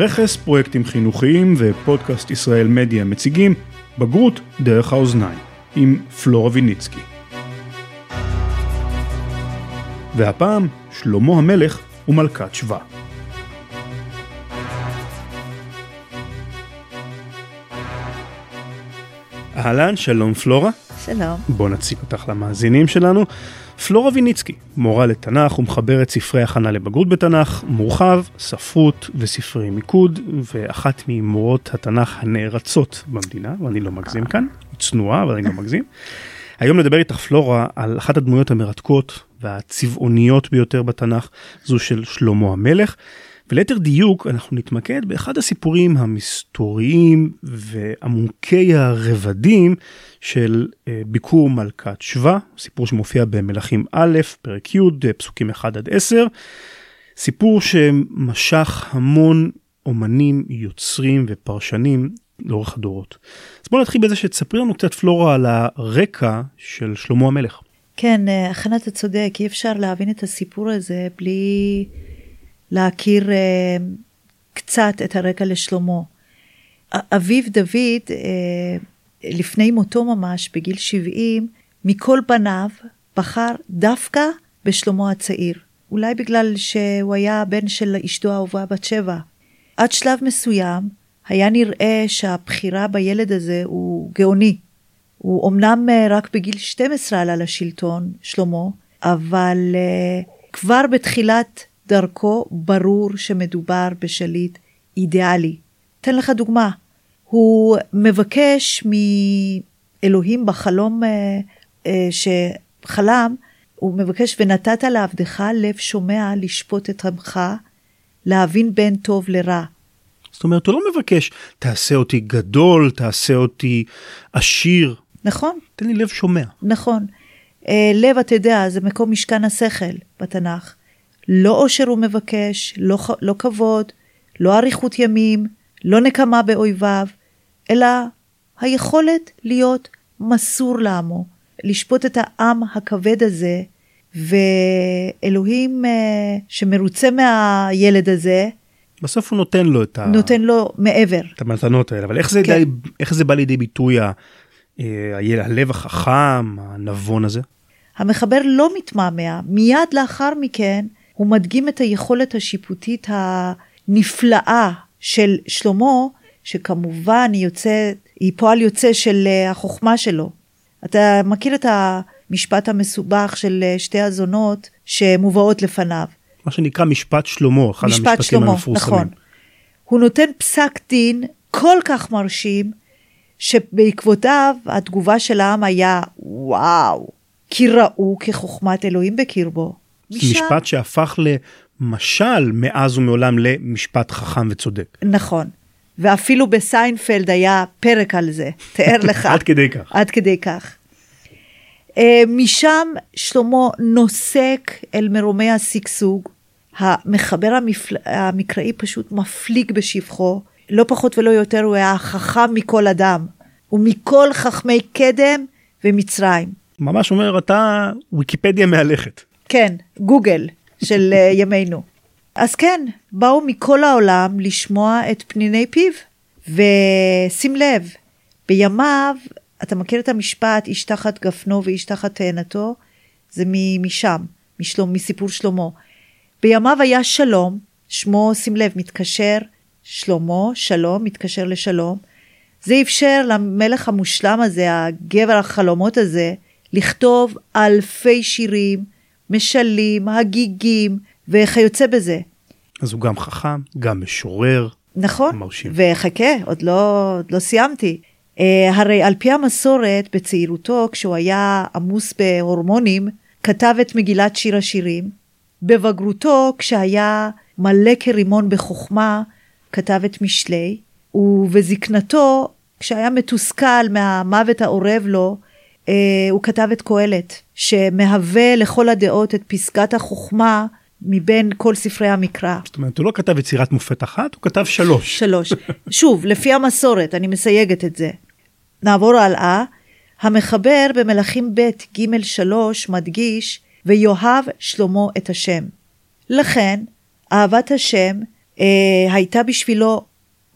רכס, פרויקטים חינוכיים ופודקאסט ישראל מדיה מציגים בגרות דרך האוזניים עם פלורה ויניצקי. והפעם שלמה המלך ומלכת שבא. אהלן, שלום פלורה. שלום. בוא נציג אותך למאזינים שלנו. פלורה ויניצקי, מורה לתנ"ך ומחברת ספרי הכנה לבגרות בתנ"ך, מורחב, ספרות וספרי מיקוד, ואחת ממורות התנ"ך הנערצות במדינה, ואני לא מגזים כאן, היא צנועה אבל אני לא מגזים. היום נדבר איתך פלורה על אחת הדמויות המרתקות והצבעוניות ביותר בתנ"ך, זו של שלמה המלך. וליתר דיוק אנחנו נתמקד באחד הסיפורים המסתוריים ועמוקי הרבדים של אה, ביקור מלכת שבא, סיפור שמופיע במלכים א', פרק י', פסוקים 1 עד 10, סיפור שמשך המון אומנים, יוצרים ופרשנים לאורך הדורות. אז בואו נתחיל בזה שתספרי לנו קצת פלורה על הרקע של שלמה המלך. כן, אה, אכן אתה צודק, אי אפשר להבין את הסיפור הזה בלי להכיר uh, קצת את הרקע לשלמה. אביו דוד, uh, לפני מותו ממש, בגיל 70, מכל בניו בחר דווקא בשלמה הצעיר. אולי בגלל שהוא היה בן של אשתו האהובה בת שבע. עד שלב מסוים היה נראה שהבחירה בילד הזה הוא גאוני. הוא אמנם רק בגיל 12 עלה לשלטון, שלמה, אבל uh, כבר בתחילת דרכו ברור שמדובר בשליט אידיאלי. אתן לך דוגמה, הוא מבקש מאלוהים בחלום אה, אה, שחלם, הוא מבקש ונתת לעבדך לב שומע לשפוט את עמך, להבין בין טוב לרע. זאת אומרת, הוא לא מבקש, תעשה אותי גדול, תעשה אותי עשיר. נכון. תן לי לב שומע. נכון. אה, לב, אתה יודע, זה מקום משכן השכל בתנ"ך. לא עושר הוא מבקש, לא, לא כבוד, לא אריכות ימים, לא נקמה באויביו, אלא היכולת להיות מסור לעמו, לשפוט את העם הכבד הזה, ואלוהים אה, שמרוצה מהילד הזה, בסוף הוא נותן לו את ה... נותן לו מעבר. את המתנות האלה, אבל איך זה, כן. די, איך זה בא לידי ביטוי ה, אה, הלב החכם, הנבון הזה? המחבר לא מתמהמה, מיד לאחר מכן הוא מדגים את היכולת השיפוטית הנפלאה של שלמה, שכמובן היא יוצאת, היא פועל יוצא של אה, החוכמה שלו. אתה מכיר את המשפט המסובך של אה, שתי הזונות שמובאות לפניו. מה שנקרא משפט שלמה, אחד משפט המשפטים שלמה, המפורסמים. נכון. הוא נותן פסק דין כל כך מרשים, שבעקבותיו התגובה של העם היה, וואו, כי ראו כחוכמת אלוהים בקרבו. משם... משפט שהפך למשל מאז ומעולם למשפט חכם וצודק. נכון. ואפילו בסיינפלד היה פרק על זה, תאר לך. עד כדי כך. עד כדי כך. אה, משם שלמה נוסק אל מרומי השגשוג. המחבר המפל... המקראי פשוט מפליג בשבחו. לא פחות ולא יותר הוא היה החכם מכל אדם. ומכל חכמי קדם ומצרים. ממש אומר אתה ויקיפדיה מהלכת. כן, גוגל של אה, ימינו. אז כן, באו מכל העולם לשמוע את פניני פיו. ושים לב, בימיו, אתה מכיר את המשפט איש תחת גפנו ואיש תחת תאנתו? זה משם, משלום, מסיפור שלמה. בימיו היה שלום, שמו, שים לב, מתקשר, שלמה, שלום, מתקשר לשלום. זה אפשר למלך המושלם הזה, הגבר החלומות הזה, לכתוב אלפי שירים, משלים, הגיגים וכיוצא בזה. אז הוא גם חכם, גם משורר. נכון, מרשים. וחכה, עוד לא, עוד לא סיימתי. Uh, הרי על פי המסורת, בצעירותו, כשהוא היה עמוס בהורמונים, כתב את מגילת שיר השירים. בבגרותו, כשהיה מלא כרימון בחוכמה, כתב את משלי. ובזקנתו, כשהיה מתוסכל מהמוות האורב לו, הוא כתב את קהלת, שמהווה לכל הדעות את פסגת החוכמה מבין כל ספרי המקרא. זאת אומרת, הוא לא כתב יצירת מופת אחת, הוא כתב שלוש. שלוש. שוב, לפי המסורת, אני מסייגת את זה. נעבור הלאה. המחבר במלכים ב' ג' 3 מדגיש, ויאהב שלמה את השם. לכן, אהבת השם אה, הייתה בשבילו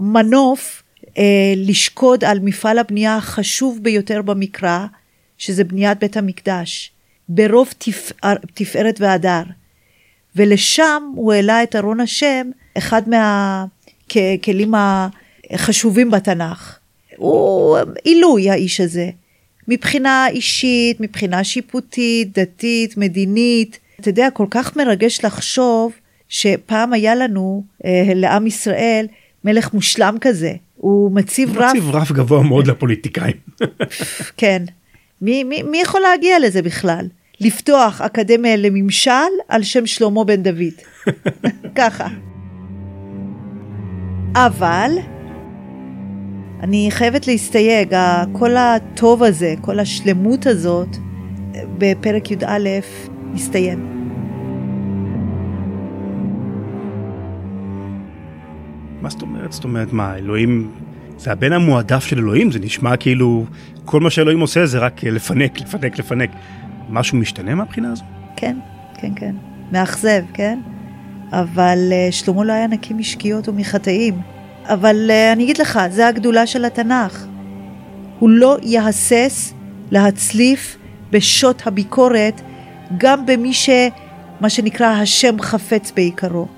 מנוף אה, לשקוד על מפעל הבנייה החשוב ביותר במקרא, שזה בניית בית המקדש, ברוב תפאר, תפארת והדר. ולשם הוא העלה את ארון השם, אחד מהכלים החשובים בתנ"ך. הוא עילוי האיש הזה, מבחינה אישית, מבחינה שיפוטית, דתית, מדינית. אתה יודע, כל כך מרגש לחשוב שפעם היה לנו, אה, לעם ישראל, מלך מושלם כזה. הוא מציב רף... מציב רף גבוה מאוד לפוליטיקאים. כן. מי, מי, מי יכול להגיע לזה בכלל? לפתוח אקדמיה לממשל על שם שלמה בן דוד. ככה. אבל אני חייבת להסתייג, כל הטוב הזה, כל השלמות הזאת, בפרק י"א מסתיים. מה זאת אומרת? זאת אומרת, מה, אלוהים, זה הבן המועדף של אלוהים? זה נשמע כאילו כל מה שאלוהים עושה זה רק לפנק, לפנק, לפנק. משהו משתנה מהבחינה הזו? כן, כן, כן. מאכזב, כן? אבל uh, שלמה לא היה נקי משגיאות ומחטאים. אבל uh, אני אגיד לך, זה הגדולה של התנ"ך. הוא לא יהסס להצליף בשוט הביקורת גם במי ש... מה שנקרא השם חפץ בעיקרו.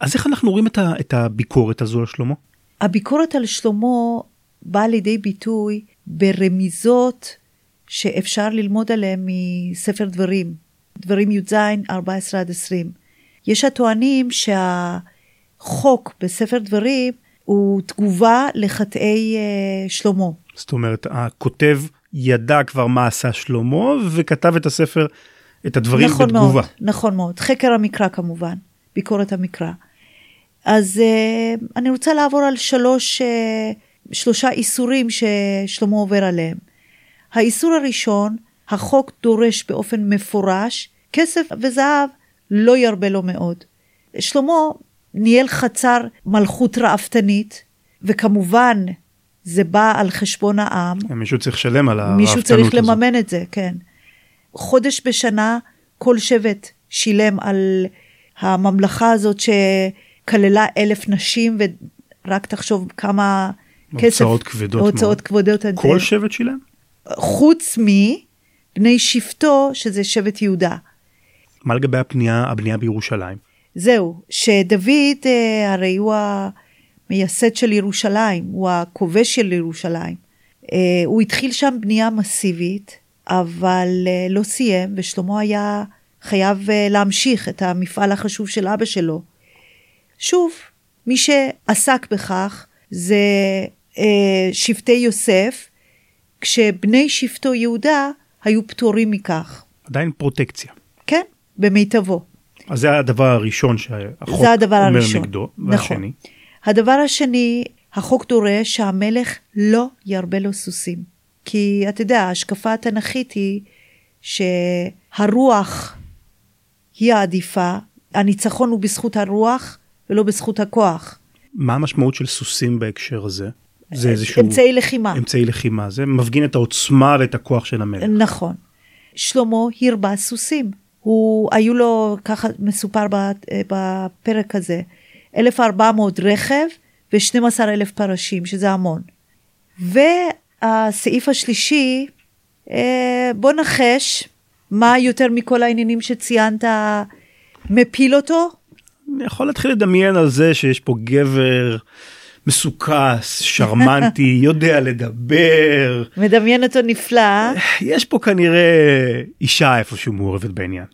אז איך אנחנו רואים את, ה, את הביקורת הזו על שלמה? הביקורת על שלמה באה לידי ביטוי ברמיזות שאפשר ללמוד עליהן מספר דברים, דברים י"ז 14 עד 20. יש הטוענים שהחוק בספר דברים הוא תגובה לחטאי uh, שלמה. זאת אומרת, הכותב ידע כבר מה עשה שלמה וכתב את הספר, את הדברים נכון בתגובה. מאוד, נכון מאוד, חקר המקרא כמובן, ביקורת המקרא. אז uh, אני רוצה לעבור על שלוש, uh, שלושה איסורים ששלמה עובר עליהם. האיסור הראשון, החוק דורש באופן מפורש, כסף וזהב לא ירבה לו מאוד. שלמה ניהל חצר מלכות ראוותנית, וכמובן זה בא על חשבון העם. מישהו צריך לשלם על הראוותנות מישהו צריך לממן את זה, כן. חודש בשנה כל שבט שילם על הממלכה הזאת שכללה אלף נשים, ורק תחשוב כמה כסף. הוצאות כבדות. הוצאות כבדות. כל שבט שילם? חוץ מבני שבטו, שזה שבט יהודה. מה לגבי הפנייה, הבנייה בירושלים? זהו, שדוד אה, הרי הוא המייסד של ירושלים, הוא הכובש של ירושלים. אה, הוא התחיל שם בנייה מסיבית, אבל אה, לא סיים, ושלמה היה חייב להמשיך את המפעל החשוב של אבא שלו. שוב, מי שעסק בכך זה שבטי יוסף, כשבני שבטו יהודה היו פטורים מכך. עדיין פרוטקציה. כן, במיטבו. אז זה הדבר הראשון שהחוק זה הדבר אומר הראשון. נגדו. נכון. והשני? הדבר השני, החוק דורש שהמלך לא ירבה לו סוסים. כי אתה יודע, ההשקפה התנ"כית היא שהרוח היא העדיפה, הניצחון הוא בזכות הרוח ולא בזכות הכוח. מה המשמעות של סוסים בהקשר הזה? זה איזשהו... אמצעי לחימה. אמצעי לחימה. זה מפגין את העוצמה ואת הכוח של המלך. נכון. שלמה הרבה סוסים. הוא, היו לו, ככה מסופר בפרק הזה, 1,400 רכב ו-12 אלף פרשים, שזה המון. והסעיף השלישי, אה, בוא נחש, מה יותר מכל העניינים שציינת מפיל אותו? אני יכול להתחיל לדמיין על זה שיש פה גבר מסוכס, שרמנטי, יודע לדבר. מדמיין אותו נפלא. יש פה כנראה אישה איפשהו מעורבת בעניין.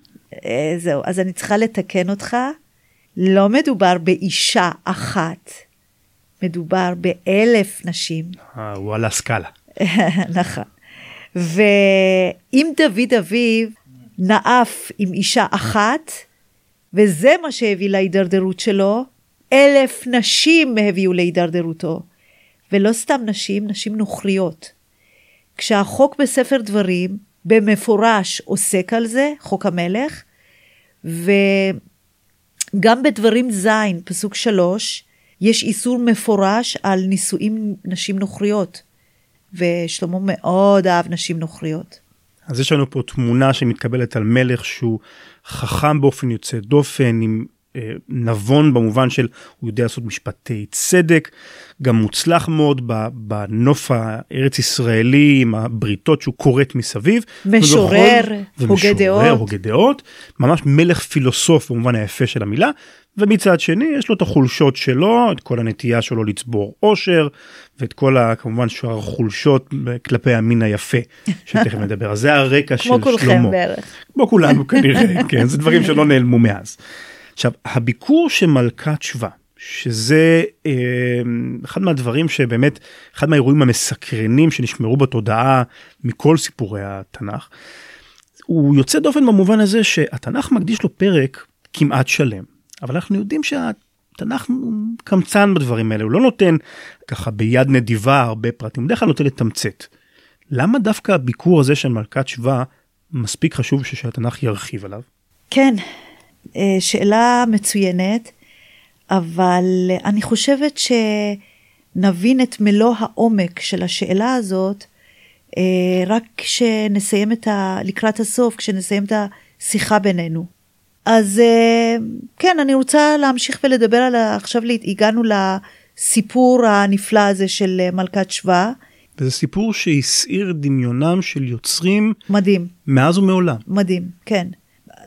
אה, זהו, אז אני צריכה לתקן אותך. לא מדובר באישה אחת, מדובר באלף נשים. אה, הוא על הסקאלה. נכון. ואם דוד אביב נאף עם אישה אחת, וזה מה שהביא להידרדרות שלו, אלף נשים הביאו להידרדרותו. ולא סתם נשים, נשים נוכריות. כשהחוק בספר דברים במפורש עוסק על זה, חוק המלך, וגם בדברים ז', פסוק שלוש, יש איסור מפורש על נישואים נשים נוכריות, ושלמה מאוד אהב נשים נוכריות. אז יש לנו פה תמונה שמתקבלת על מלך שהוא חכם באופן יוצא דופן, עם נבון במובן של הוא יודע לעשות משפטי צדק, גם מוצלח מאוד בנוף הארץ ישראלי עם הבריתות שהוא כורת מסביב. משורר, הוגה דעות. הוגה דעות, ממש מלך פילוסוף במובן היפה של המילה, ומצד שני יש לו את החולשות שלו, את כל הנטייה שלו לצבור עושר, ואת כל ה, כמובן שאר החולשות כלפי המין היפה, שתכף נדבר, אז זה הרקע של שלמה. כמו כולכם בערך. כמו כולנו כנראה, כן, זה דברים שלא נעלמו מאז. עכשיו, הביקור של מלכת שבא, שזה אה, אחד מהדברים שבאמת, אחד מהאירועים המסקרנים שנשמרו בתודעה מכל סיפורי התנ"ך, הוא יוצא דופן במובן הזה שהתנ"ך מקדיש לו פרק כמעט שלם, אבל אנחנו יודעים שהתנ"ך קמצן בדברים האלה, הוא לא נותן ככה ביד נדיבה הרבה פרטים, הוא בדרך כלל נותן לתמצת. למה דווקא הביקור הזה של מלכת שבא מספיק חשוב שהתנ"ך ירחיב עליו? כן, שאלה מצוינת, אבל אני חושבת שנבין את מלוא העומק של השאלה הזאת אה, רק כשנסיים את ה... לקראת הסוף, כשנסיים את השיחה בינינו. אז אה, כן, אני רוצה להמשיך ולדבר על... עכשיו הגענו לסיפור הנפלא הזה של מלכת שבא. וזה סיפור שהסעיר דמיונם של יוצרים מדהים מאז ומעולם. מדהים, כן.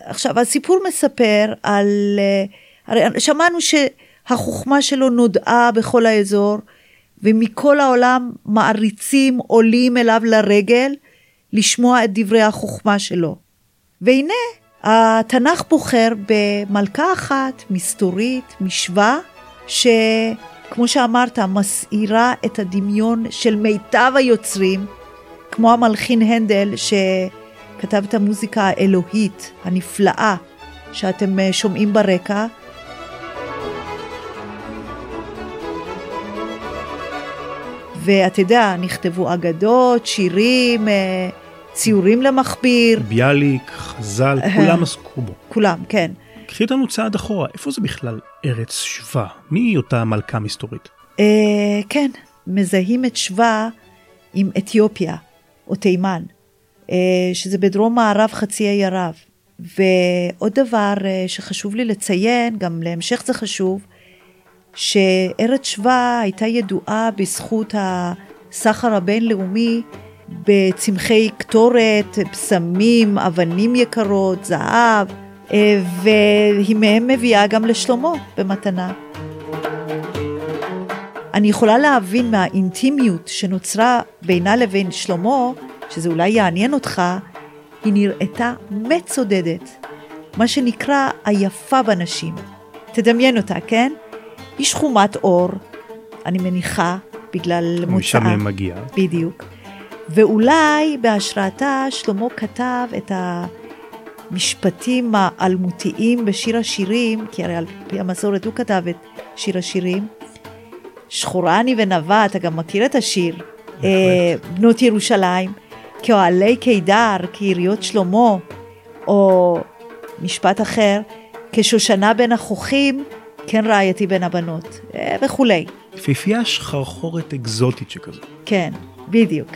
עכשיו, הסיפור מספר על... אה, הרי שמענו שהחוכמה שלו נודעה בכל האזור, ומכל העולם מעריצים עולים אליו לרגל לשמוע את דברי החוכמה שלו. והנה, התנ"ך בוחר במלכה אחת, מסתורית, משווה, שכמו שאמרת, מסעירה את הדמיון של מיטב היוצרים, כמו המלחין הנדל, ש... כתב את המוזיקה האלוהית הנפלאה שאתם אה, שומעים ברקע. ואתה יודע, נכתבו אגדות, שירים, אה, ציורים למכביר. ביאליק, חז"ל, אה, כולם עסקו בו. כולם, כן. קחי אותנו צעד אחורה, איפה זה בכלל ארץ שווה? מי היא אותה מלכה מסתורית? כן, מזהים את שווה עם אתיופיה או תימן. אה, שזה בדרום מערב חצי האי ערב. ועוד דבר אה, שחשוב לי לציין, גם להמשך זה חשוב, שארץ שבא הייתה ידועה בזכות הסחר הבינלאומי בצמחי קטורת, בשמים, אבנים יקרות, זהב, אה, והיא מהם מביאה גם לשלמה במתנה. אני יכולה להבין מהאינטימיות שנוצרה בינה לבין שלמה, שזה אולי יעניין אותך, היא נראתה מצודדת, מה שנקרא היפה בנשים. תדמיין אותה, כן? היא שחומת עור, אני מניחה, בגלל מוצאה. משם היא מגיעה. בדיוק. ואולי בהשראתה שלמה כתב את המשפטים האלמותיים בשיר השירים, כי הרי על פי המסורת הוא כתב את שיר השירים. שחורה אני ונבה, אתה גם מכיר את השיר, אה, בנות ירושלים. כאוהלי קידר, כעיריות שלמה, או משפט אחר, כשושנה בין החוכים, כן רעייתי בין הבנות, אה, וכולי. יפיפייה שחרחורת אקזוטית שכזו. כן, בדיוק.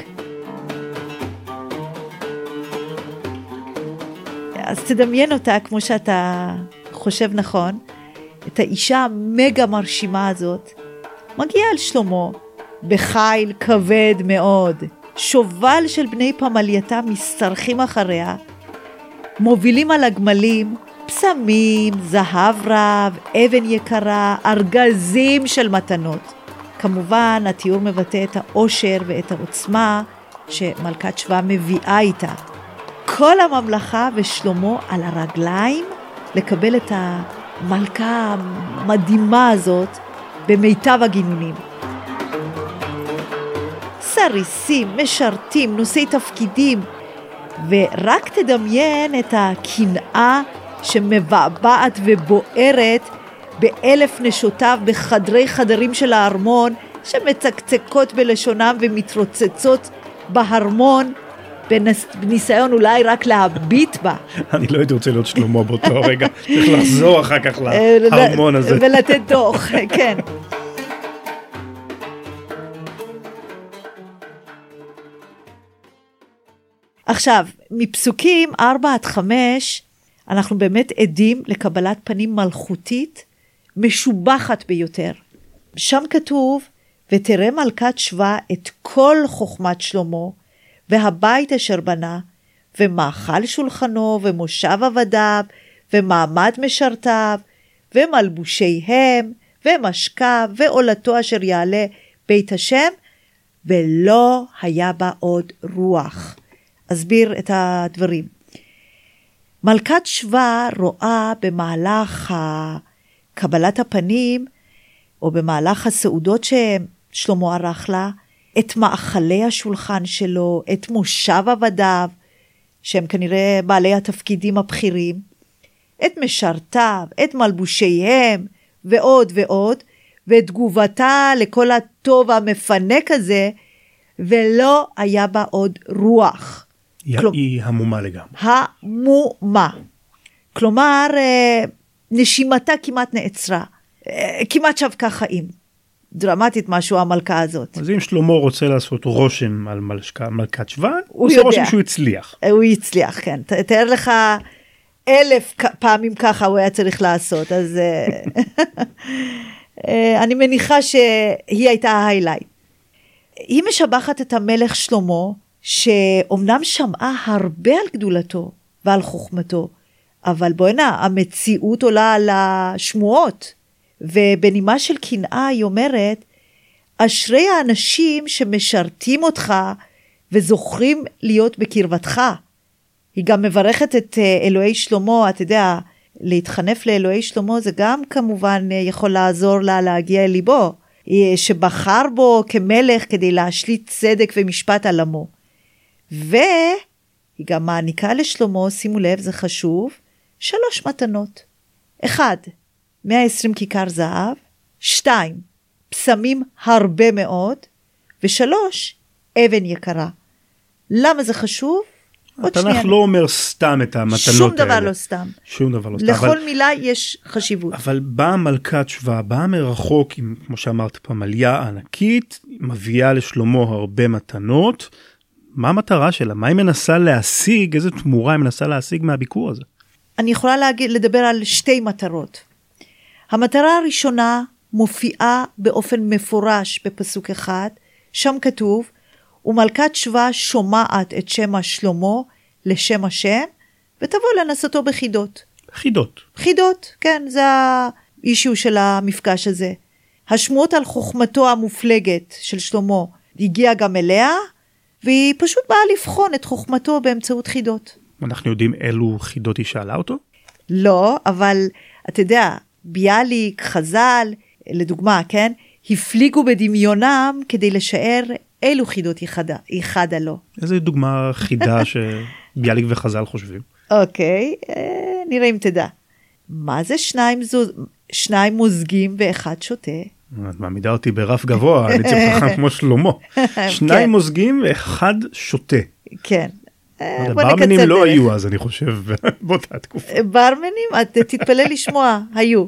אז תדמיין אותה כמו שאתה חושב נכון, את האישה המגה מרשימה הזאת, מגיעה אל שלמה בחיל כבד מאוד, שובל של בני פמלייתה משתרכים אחריה, מובילים על הגמלים פסמים, זהב רב, אבן יקרה, ארגזים של מתנות. כמובן, התיאור מבטא את העושר ואת העוצמה שמלכת שבא מביאה איתה. כל הממלכה ושלמה על הרגליים לקבל את המלכה המדהימה הזאת במיטב הגינונים. סריסים, משרתים, נושאי תפקידים, ורק תדמיין את הקנאה שמבעבעת ובוערת באלף נשותיו בחדרי חדרים של הארמון, שמצקצקות בלשונם ומתרוצצות בהרמון, בניסיון אולי רק להביט בה. אני לא הייתי רוצה להיות שלמה באותו רגע, צריך לחזור אחר כך אה, להרמון הזה. ולתת דוח, כן. עכשיו, מפסוקים 4 עד 5, אנחנו באמת עדים לקבלת פנים מלכותית משובחת ביותר. שם כתוב, ותראה מלכת שבא את כל חוכמת שלמה, והבית אשר בנה, ומאכל שולחנו, ומושב עבדיו, ומעמד משרתיו, ומלבושיהם, ומשכב, ועולתו אשר יעלה בית השם, ולא היה בה עוד רוח. אסביר את הדברים. מלכת שבא רואה במהלך קבלת הפנים, או במהלך הסעודות ששלמה ערך לה, את מאכלי השולחן שלו, את מושב עבדיו, שהם כנראה בעלי התפקידים הבכירים, את משרתיו, את מלבושיהם, ועוד ועוד, ואת תגובתה לכל הטוב המפנק הזה, ולא היה בה עוד רוח. היא, כלומ... היא המומה לגמרי. המומה. כלומר, אה, נשימתה כמעט נעצרה, אה, כמעט שבקה חיים. דרמטית משהו המלכה הזאת. אז אם שלמה רוצה לעשות רושם על מלשכה, מלכת שבא, הוא עושה. רושם שהוא הצליח. אה, הוא הצליח, כן. ת- תאר לך אלף פעמים ככה הוא היה צריך לעשות, אז אני מניחה שהיא הייתה ההיילייט. היא משבחת את המלך שלמה, שאומנם שמעה הרבה על גדולתו ועל חוכמתו, אבל בואנה, המציאות עולה על השמועות. ובנימה של קנאה היא אומרת, אשרי האנשים שמשרתים אותך וזוכרים להיות בקרבתך. היא גם מברכת את אה, אלוהי שלמה, אתה יודע, להתחנף לאלוהי שלמה זה גם כמובן אה, יכול לעזור לה להגיע אל ליבו, אה, שבחר בו כמלך כדי להשליט צדק ומשפט על עמו. והיא גם מעניקה לשלמה, שימו לב, זה חשוב, שלוש מתנות. אחד, 120 כיכר זהב, שתיים, פסמים הרבה מאוד, ושלוש, אבן יקרה. למה זה חשוב? התנ"ך. לא אומר סתם את המתנות שום האלה. דבר לא סתם. שום דבר לא סתם. לכל אבל, מילה יש חשיבות. אבל באה מלכת שבא, באה מרחוק, עם, כמו שאמרת פעם, עלייה ענקית, מביאה לשלמה הרבה מתנות. מה המטרה שלה? מה היא מנסה להשיג? איזה תמורה היא מנסה להשיג מהביקור הזה? אני יכולה להגיד, לדבר על שתי מטרות. המטרה הראשונה מופיעה באופן מפורש בפסוק אחד, שם כתוב, ומלכת שבא שומעת את שם השלמה לשם השם, ותבוא לנסותו בחידות. חידות. חידות, כן, זה האישיו של המפגש הזה. השמועות על חוכמתו המופלגת של שלמה הגיעה גם אליה, והיא פשוט באה לבחון את חוכמתו באמצעות חידות. אנחנו יודעים אילו חידות היא שאלה אותו? לא, אבל אתה יודע, ביאליק, חז"ל, לדוגמה, כן? הפליגו בדמיונם כדי לשער אילו חידות ייחדה, ייחדה לו. איזה דוגמה חידה שביאליק וחז"ל חושבים? אוקיי, אה, נראה אם תדע. מה זה שניים, זוז, שניים מוזגים ואחד שותה? את מעמידה אותי ברף גבוה, אני צריך חכם כמו שלמה. שניים מוזגים ואחד שותה. כן. אה, ברמנים לא. היו אז אני חושב באותה תקופה. ברמנים, את תתפלא לשמוע, היו.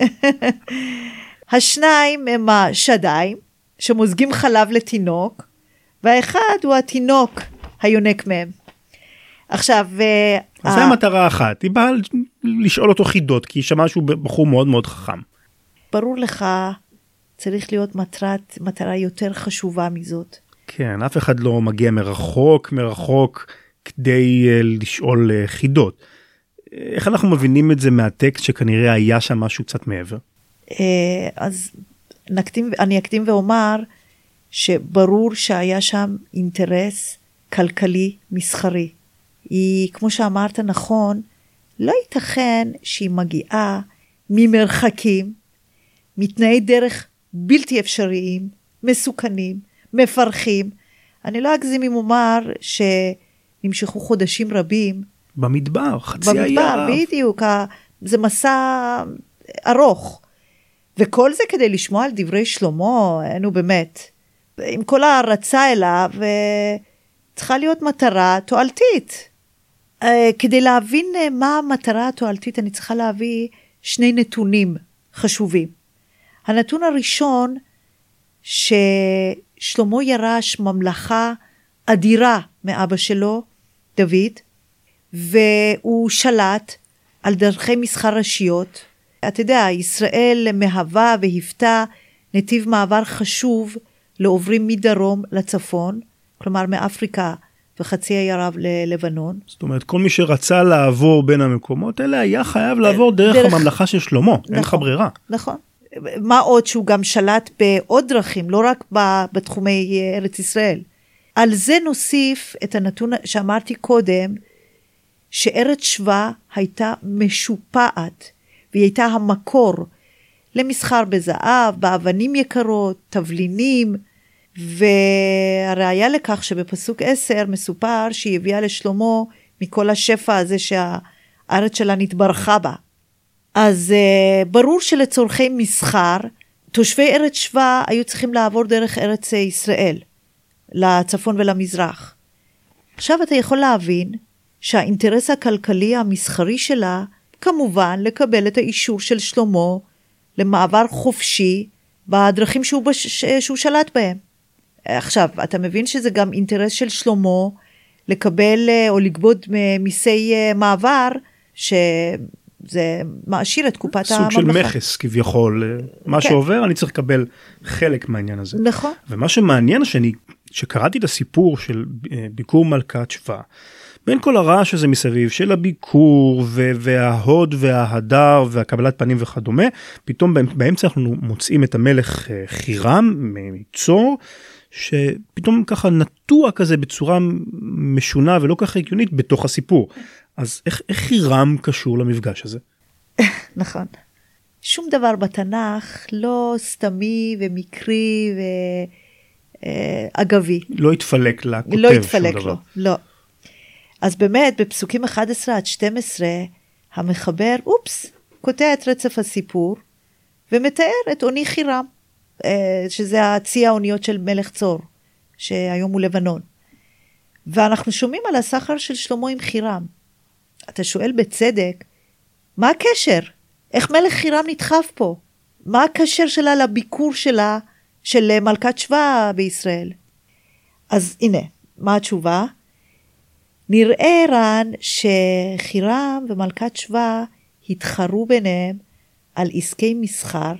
השניים הם השדיים, שמוזגים חלב לתינוק, והאחד הוא התינוק היונק מהם. עכשיו, אה, אז זו המטרה האחת, היא באה לשאול אותו חידות כי היא שמעה שהוא בחור מאוד מאוד חכם. ברור לך, צריך להיות מטרת, מטרה יותר חשובה מזאת. כן, אף אחד לא מגיע מרחוק מרחוק כדי אה, לשאול אה, חידות. איך אנחנו מבינים את זה מהטקסט שכנראה היה שם משהו קצת מעבר? אה, אז נקדים, אני אקדים ואומר שברור שהיה שם אינטרס כלכלי מסחרי. היא, כמו שאמרת נכון, לא ייתכן שהיא מגיעה ממרחקים, מתנאי דרך בלתי אפשריים, מסוכנים, מפרכים. אני לא אגזים אם אומר שנמשכו חודשים רבים במדבר, חצי האי במדבר, ערב. בדיוק, זה מסע ארוך. וכל זה כדי לשמוע על דברי שלמה, נו באמת, עם כל ההערצה אליו, אה, צריכה להיות מטרה תועלתית. אה, כדי להבין אה, מה המטרה התועלתית, אני צריכה להביא שני נתונים חשובים. הנתון הראשון, ששלמה ירש ממלכה אדירה מאבא שלו, דוד, והוא שלט על דרכי מסחר ראשיות. אתה יודע, ישראל מהווה והיוותה נתיב מעבר חשוב לעוברים מדרום לצפון, כלומר מאפריקה וחצי האי ערב ללבנון. זאת אומרת, כל מי שרצה לעבור בין המקומות האלה היה חייב לעבור דרך, דרך... הממלכה של שלמה, נכון, אין לך ברירה. נכון. מה עוד שהוא גם שלט בעוד דרכים, לא רק בתחומי ארץ ישראל. על זה נוסיף את הנתון שאמרתי קודם, שארץ שבא הייתה משופעת, והיא הייתה המקור למסחר בזהב, באבנים יקרות, תבלינים, והראיה לכך שבפסוק 10 מסופר שהיא הביאה לשלמה מכל השפע הזה שהארץ שלה נתברכה בה. אז uh, ברור שלצורכי מסחר, תושבי ארץ שבא היו צריכים לעבור דרך ארץ ישראל, לצפון ולמזרח. עכשיו אתה יכול להבין שהאינטרס הכלכלי המסחרי שלה, כמובן לקבל את האישור של שלמה למעבר חופשי בדרכים שהוא, בש... שהוא שלט בהם. עכשיו, אתה מבין שזה גם אינטרס של שלמה לקבל אה, או לגבות מיסי אה, מעבר, שזה מעשיר את קופת סוג הממלכה. סוג של מכס כביכול, אה, מה כן. שעובר אני צריך לקבל חלק מהעניין הזה. נכון. ומה שמעניין שאני, שקראתי את הסיפור של ביקור מלכת שבא, בין כל הרעש הזה מסביב של הביקור וההוד וההדר והקבלת פנים וכדומה, פתאום באמצע אנחנו מוצאים את המלך חירם מצור. שפתאום ככה נטוע כזה בצורה משונה ולא ככה הגיונית בתוך הסיפור. אז איך, איך חירם קשור למפגש הזה? נכון. שום דבר בתנ"ך לא סתמי ומקרי ואגבי. אה, לא התפלק לכותב לא התפלק לו, לא. אז באמת בפסוקים 11 עד 12 המחבר, אופס, קוטע את רצף הסיפור ומתאר את עוני חירם. אה, שזה הצי האוניות של מלך צור, שהיום הוא לבנון. ואנחנו שומעים על הסחר של שלמה עם חירם. אתה שואל בצדק, מה הקשר? איך מלך חירם נדחף פה? מה הקשר שלה לביקור שלה, של מלכת שבא בישראל? אז הנה, מה התשובה? נראה רן שחירם ומלכת שבא התחרו ביניהם על עסקי מסחר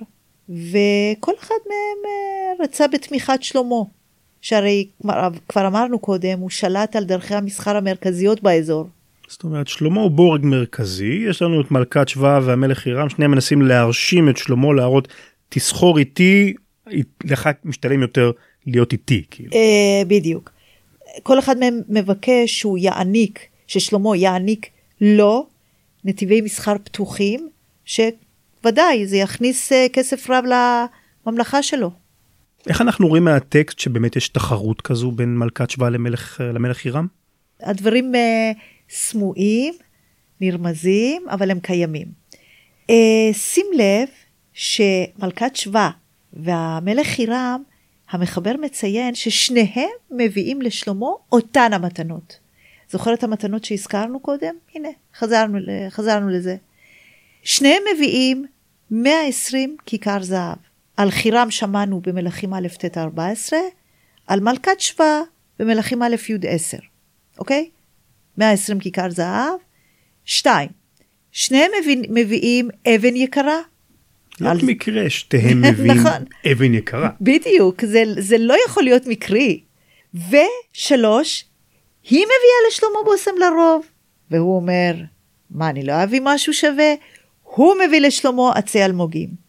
וכל אחד מהם אה, רצה בתמיכת שלמה, שהרי כבר, אמרנו קודם, הוא שלט על דרכי המסחר המרכזיות באזור. זאת אומרת, שלמה הוא בורג מרכזי, יש לנו את מלכת שבא והמלך הירם, שניהם מנסים להרשים את שלמה, להראות, תסחור איתי, לך משתלם יותר להיות איתי, כאילו. אה, בדיוק. כל אחד מהם מבקש שהוא יעניק, ששלמה יעניק לו נתיבי מסחר פתוחים, ש... ודאי, זה יכניס אה, כסף רב לממלכה שלו. איך אנחנו רואים מהטקסט שבאמת יש תחרות כזו בין מלכת שבא למלך, אה, למלך הירם? הדברים סמויים, נרמזים, אבל הם קיימים. Uh, שים לב שמלכת שבא והמלך הירם, המחבר מציין ששניהם מביאים לשלמה אותן המתנות. זוכר את המתנות שהזכרנו קודם? הנה, חזרנו, חזרנו לזה. שניהם מביאים 120 כיכר זהב. על חירם שמענו במלכים א' ט' 14, על מלכת שבא במלכים א' י' 10, אוקיי? 120 כיכר זהב. שתיים, שניהם מביא, מביאים אבן יקרה. לא על... מקרה שתיהם מביאים נכון. אבן יקרה. בדיוק, זה, זה לא יכול להיות מקרי. ושלוש, היא מביאה לשלמה בושם לרוב. והוא אומר, מה, אני לא אביא משהו שווה? הוא מביא לשלמה עצי אלמוגים.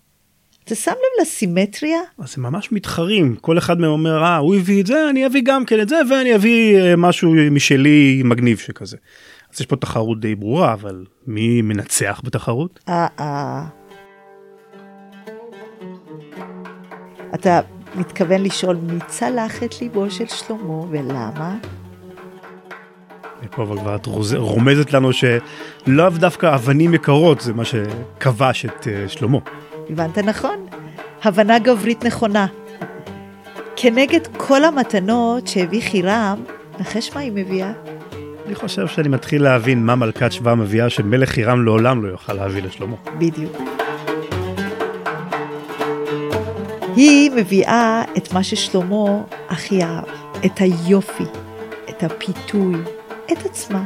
אתה שם לב לסימטריה? אז הם ממש מתחרים, כל אחד מהם אומר, אה, הוא הביא את זה, אני אביא גם כן את זה, ואני אביא אה, משהו משלי מגניב שכזה. אז יש פה תחרות די ברורה, אבל מי מנצח בתחרות? אה, אה. אתה מתכוון לשאול מי צלח את ליבו של שלמה ולמה? פה אבל כבר את רומזת לנו שלאו דווקא אבנים יקרות זה מה שכבש את uh, שלמה. הבנת נכון, הבנה גברית נכונה. כנגד כל המתנות שהביא חירם, נחש מה היא מביאה? אני חושב שאני מתחיל להבין מה מלכת שבא מביאה שמלך חירם לעולם לא יוכל להביא לשלמה. בדיוק. היא מביאה את מה ששלמה הכי אהב, את היופי, את הפיתוי, את עצמה.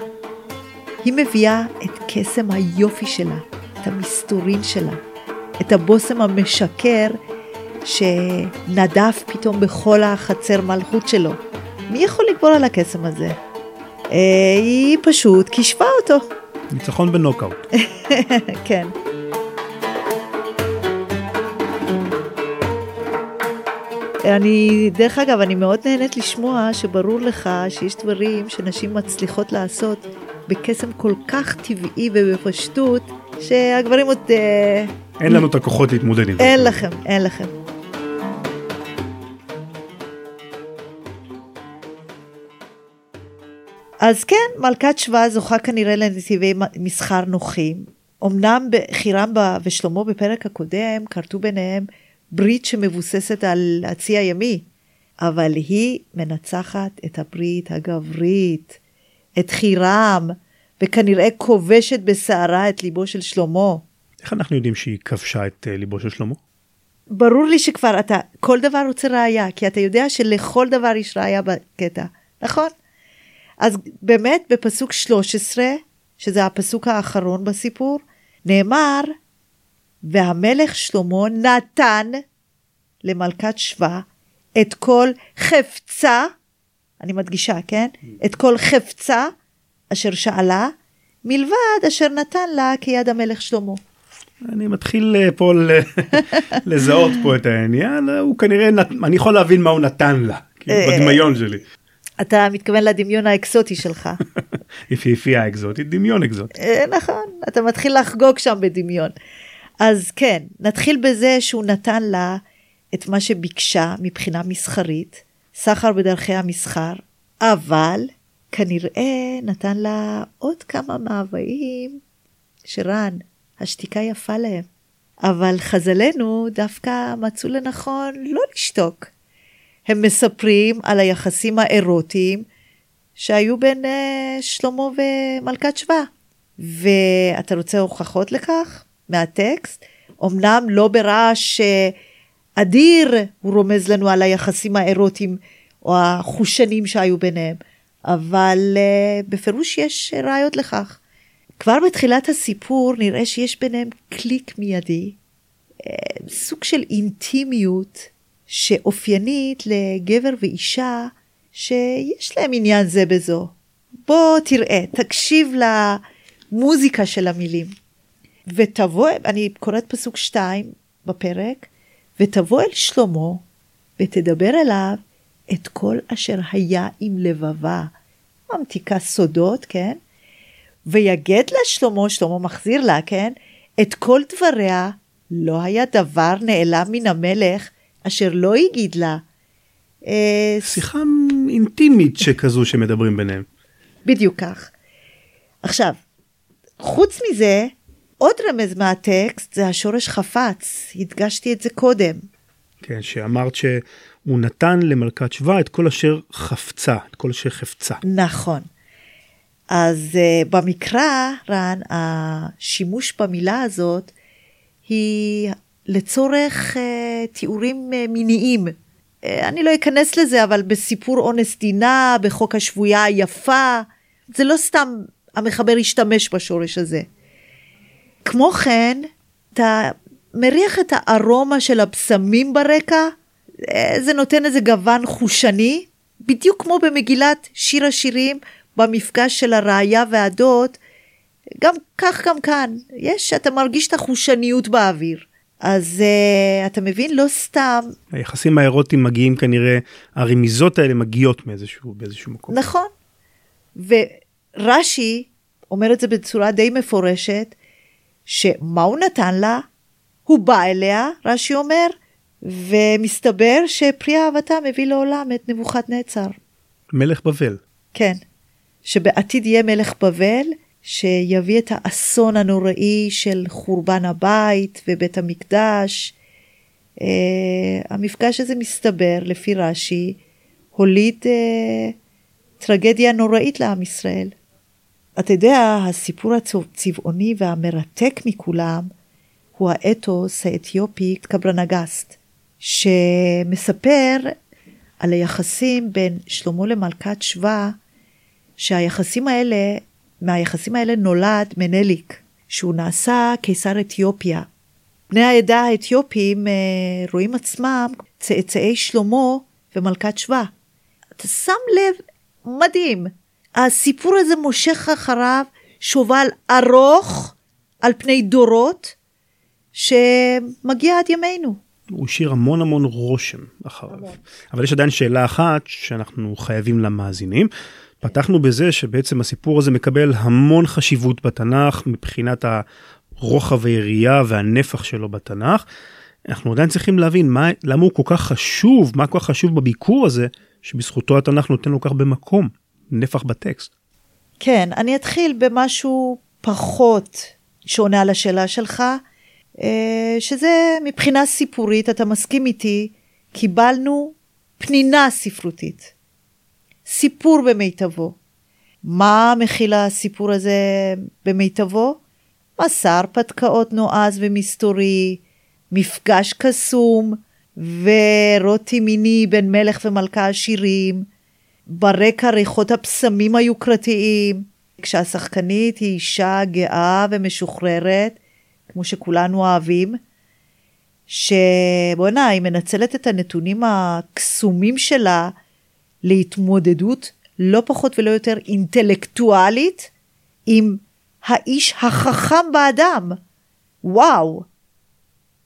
היא מביאה את קסם היופי שלה, את המסתורין שלה, את הבושם המשקר שנדף פתאום בכל החצר מלכות שלו. מי יכול לגבור על הקסם הזה? אה, היא פשוט כישפה אותו. ניצחון בנוקאוט. כן. אני, דרך אגב, אני מאוד נהנית לשמוע שברור לך שיש דברים שנשים מצליחות לעשות בקסם כל כך טבעי ובפשטות, שהגברים עוד... אה, אין לנו את הכוחות להתמודד עם זה. אין לכם, אין לכם. אז כן, מלכת שבא זוכה כנראה לנתיבי מסחר נוחים. אמנם חירם ושלמה בפרק הקודם כרתו ביניהם ברית שמבוססת על הצי הימי, אבל היא מנצחת את הברית הגברית, את חירם, וכנראה כובשת בסערה את ליבו של שלמה. איך אנחנו יודעים שהיא כבשה את uh, ליבו של שלמה? ברור לי שכבר אתה, כל דבר רוצה ראייה, כי אתה יודע שלכל דבר יש ראייה בקטע, נכון? אז באמת בפסוק 13, שזה הפסוק האחרון בסיפור, נאמר, והמלך שלמה נתן למלכת שבא את כל חפצה, אני מדגישה, כן? את כל חפצה אשר שאלה, מלבד אשר נתן לה כיד המלך שלמה. אני מתחיל אה, פה לזהות פה את העניין, הוא כנראה, אני יכול להבין מה הוא נתן לה, כאילו, אה, בדמיון שלי. אתה מתכוון לדמיון האקזוטי שלך. יפיפייה אקזוטית, דמיון אקזוטי. אה, נכון, אתה מתחיל לחגוג שם בדמיון. אז כן, נתחיל בזה שהוא נתן לה את מה שביקשה מבחינה מסחרית, סחר בדרכי המסחר, אבל כנראה נתן לה עוד כמה מאוויים שרן, השתיקה יפה להם. אבל חז"לינו דווקא מצאו לנכון לא לשתוק. הם מספרים על היחסים האירוטיים שהיו בין uh, שלמה ומלכת שבא. ואתה רוצה הוכחות לכך מהטקסט? אמנם לא ברעש uh, אדיר הוא רומז לנו על היחסים האירוטיים או החושנים שהיו ביניהם, אבל uh, בפירוש יש ראיות לכך. כבר בתחילת הסיפור נראה שיש ביניהם קליק מיידי, uh, סוג של אינטימיות שאופיינית לגבר ואישה שיש להם עניין זה בזו. בוא תראה, תקשיב למוזיקה של המילים. ותבוא, אני קוראת פסוק 2 בפרק, ותבוא אל שלמה ותדבר אליו את כל אשר היה עם לבבה. ממתיקה סודות, כן? ויגד לה שלמה, שלמה מחזיר לה, כן? את כל דבריה, לא היה דבר נעלם מן המלך אשר לא הגיד לה. אה, שיחה אינטימית שכזו שמדברים ביניהם. בדיוק כך. עכשיו, חוץ מזה, עוד רמז מהטקסט זה השורש חפץ, הדגשתי את זה קודם. כן, שאמרת שהוא נתן למלכת שבא את כל אשר חפצה, את כל אשר חפצה. נכון. אז uh, במקרא, רן, השימוש במילה הזאת היא לצורך uh, תיאורים uh, מיניים. Uh, אני לא אכנס לזה, אבל בסיפור אונס דינה, בחוק השבויה היפה, זה לא סתם המחבר השתמש בשורש הזה. כמו כן, אתה מריח את הארומה של הבשמים ברקע, זה נותן איזה גוון חושני, בדיוק כמו במגילת שיר השירים, במפגש של הראיה והדוד, גם כך גם כאן, יש, אתה מרגיש את החושניות באוויר. אז uh, אתה מבין, לא סתם. היחסים האירוטיים מגיעים כנראה, הרמיזות האלה מגיעות מאיזשהו, באיזשהו מקום. נכון. ורש"י אומר את זה בצורה די מפורשת, שמה הוא נתן לה? הוא בא אליה, רש"י אומר, ומסתבר שפרי אהבתה מביא לעולם את נבוכדנצר. מלך בבל. כן, שבעתיד יהיה מלך בבל, שיביא את האסון הנוראי של חורבן הבית ובית המקדש. Uh, המפגש הזה מסתבר, לפי רש"י, הוליד uh, טרגדיה נוראית לעם ישראל. אתה יודע, הסיפור הצבעוני והמרתק מכולם הוא האתוס האתיופי קברנגסט, שמספר על היחסים בין שלמה למלכת שבא שהיחסים האלה, מהיחסים האלה נולד מנליק, שהוא נעשה קיסר אתיופיה. בני העדה האתיופים אה, רואים עצמם צאצאי שלמה ומלכת שבא. אתה שם לב, מדהים. הסיפור הזה מושך אחריו שובל ארוך על פני דורות, שמגיע עד ימינו. הוא השאיר המון המון רושם אחריו. אבל יש עדיין שאלה אחת שאנחנו חייבים למאזינים. פתחנו בזה שבעצם הסיפור הזה מקבל המון חשיבות בתנ"ך מבחינת הרוחב היריעה והנפח שלו בתנ"ך. אנחנו עדיין צריכים להבין מה, למה הוא כל כך חשוב, מה כל כך חשוב בביקור הזה, שבזכותו התנ"ך נותן לו כך במקום, נפח בטקסט. כן, אני אתחיל במשהו פחות שעונה על השאלה שלך, אה, שזה מבחינה סיפורית, אתה מסכים איתי, קיבלנו פנינה ספרותית. סיפור במיטבו. מה מכיל הסיפור הזה במיטבו? מסע הרפתקאות נועז ומסתורי, מפגש קסום ורוטי מיני בין מלך ומלכה עשירים, ברקע ריחות הפסמים היוקרתיים, כשהשחקנית היא אישה גאה ומשוחררת, כמו שכולנו אוהבים, שבואנה, היא מנצלת את הנתונים הקסומים שלה להתמודדות לא פחות ולא יותר אינטלקטואלית עם האיש החכם באדם. וואו.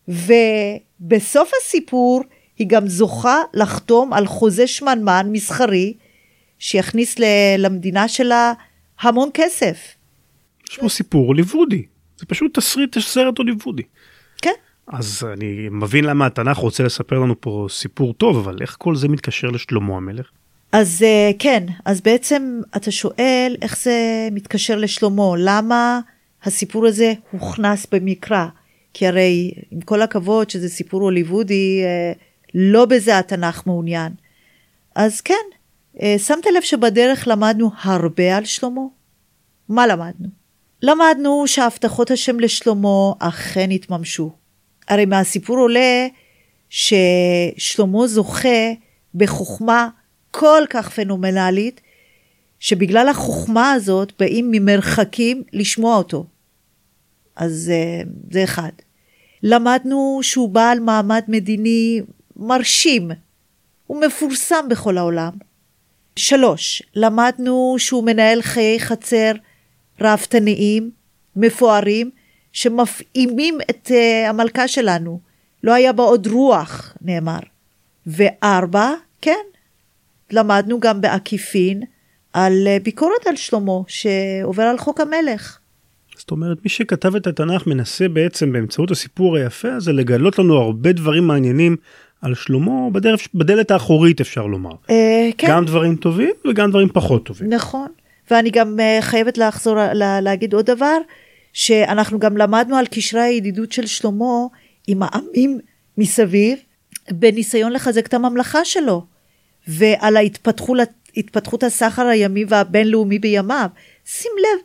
ובסוף הסיפור היא גם זוכה לחתום על חוזה שמנמן מסחרי שיכניס למדינה שלה המון כסף. יש פה סיפור הוליוודי, זה פשוט תסריט סרט הוליוודי. כן. אז אני מבין למה התנ"ך רוצה לספר לנו פה סיפור טוב, אבל איך כל זה מתקשר לשלמה המלך? אז אה, כן, אז בעצם אתה שואל איך זה מתקשר לשלמה, למה הסיפור הזה הוכנס במקרא? כי הרי עם כל הכבוד שזה סיפור הוליוודי, אה, לא בזה התנ"ך מעוניין. אז כן, אה, שמת לב שבדרך למדנו הרבה על שלמה? מה למדנו? למדנו שהבטחות השם לשלמה אכן התממשו. הרי מהסיפור עולה ששלמה זוכה בחוכמה כל כך פנומנלית, שבגלל החוכמה הזאת באים ממרחקים לשמוע אותו. אז אה, זה אחד. למדנו שהוא בעל מעמד מדיני מרשים, הוא מפורסם בכל העולם. שלוש, למדנו שהוא מנהל חיי חצר ראוותניים, מפוארים, שמפעימים את uh, המלכה שלנו. לא היה בה עוד רוח, נאמר. וארבע, כן, למדנו גם בעקיפין על uh, ביקורת על שלמה, שעובר על חוק המלך. זאת אומרת, מי שכתב את התנ"ך מנסה בעצם באמצעות הסיפור היפה הזה לגלות לנו הרבה דברים מעניינים על שלמה בדרך, בדלת האחורית אפשר לומר. אה, כן. גם דברים טובים וגם דברים פחות טובים. נכון, ואני גם אה, חייבת לחזור לה, להגיד עוד דבר, שאנחנו גם למדנו על קשרי הידידות של שלמה עם העמים מסביב, בניסיון לחזק את הממלכה שלו, ועל התפתחות הסחר הימי והבינלאומי בימיו. שים לב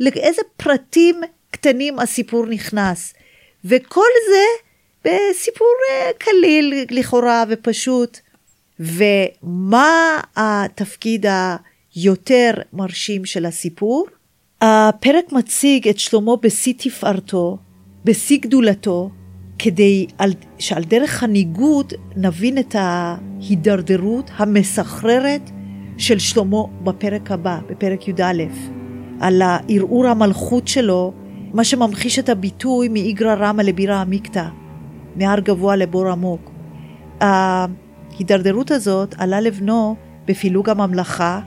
לאיזה פרטים קטנים הסיפור נכנס, וכל זה בסיפור אה, קליל לכאורה ופשוט. ומה התפקיד היותר מרשים של הסיפור? הפרק מציג את שלמה בשיא תפארתו, בשיא גדולתו, כדי שעל דרך הניגוד נבין את ההידרדרות המסחררת של שלמה בפרק הבא, בפרק י"א, על הערעור המלכות שלו, מה שממחיש את הביטוי מאיגרא רמא לבירא עמיקתא. מהר גבוה לבור עמוק. ההידרדרות הזאת עלה לבנו בפילוג הממלכה,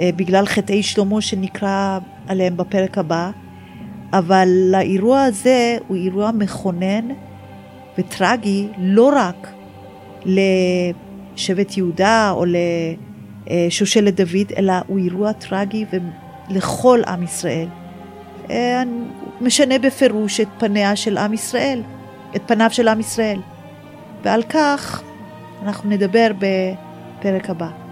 אה, בגלל חטאי שלמה שנקרא עליהם בפרק הבא, אבל האירוע הזה הוא אירוע מכונן וטרגי לא רק לשבט יהודה או לשושלת דוד, אלא הוא אירוע טרגי לכל עם ישראל. אה, משנה בפירוש את פניה של עם ישראל. את פניו של עם ישראל. ועל כך אנחנו נדבר בפרק הבא.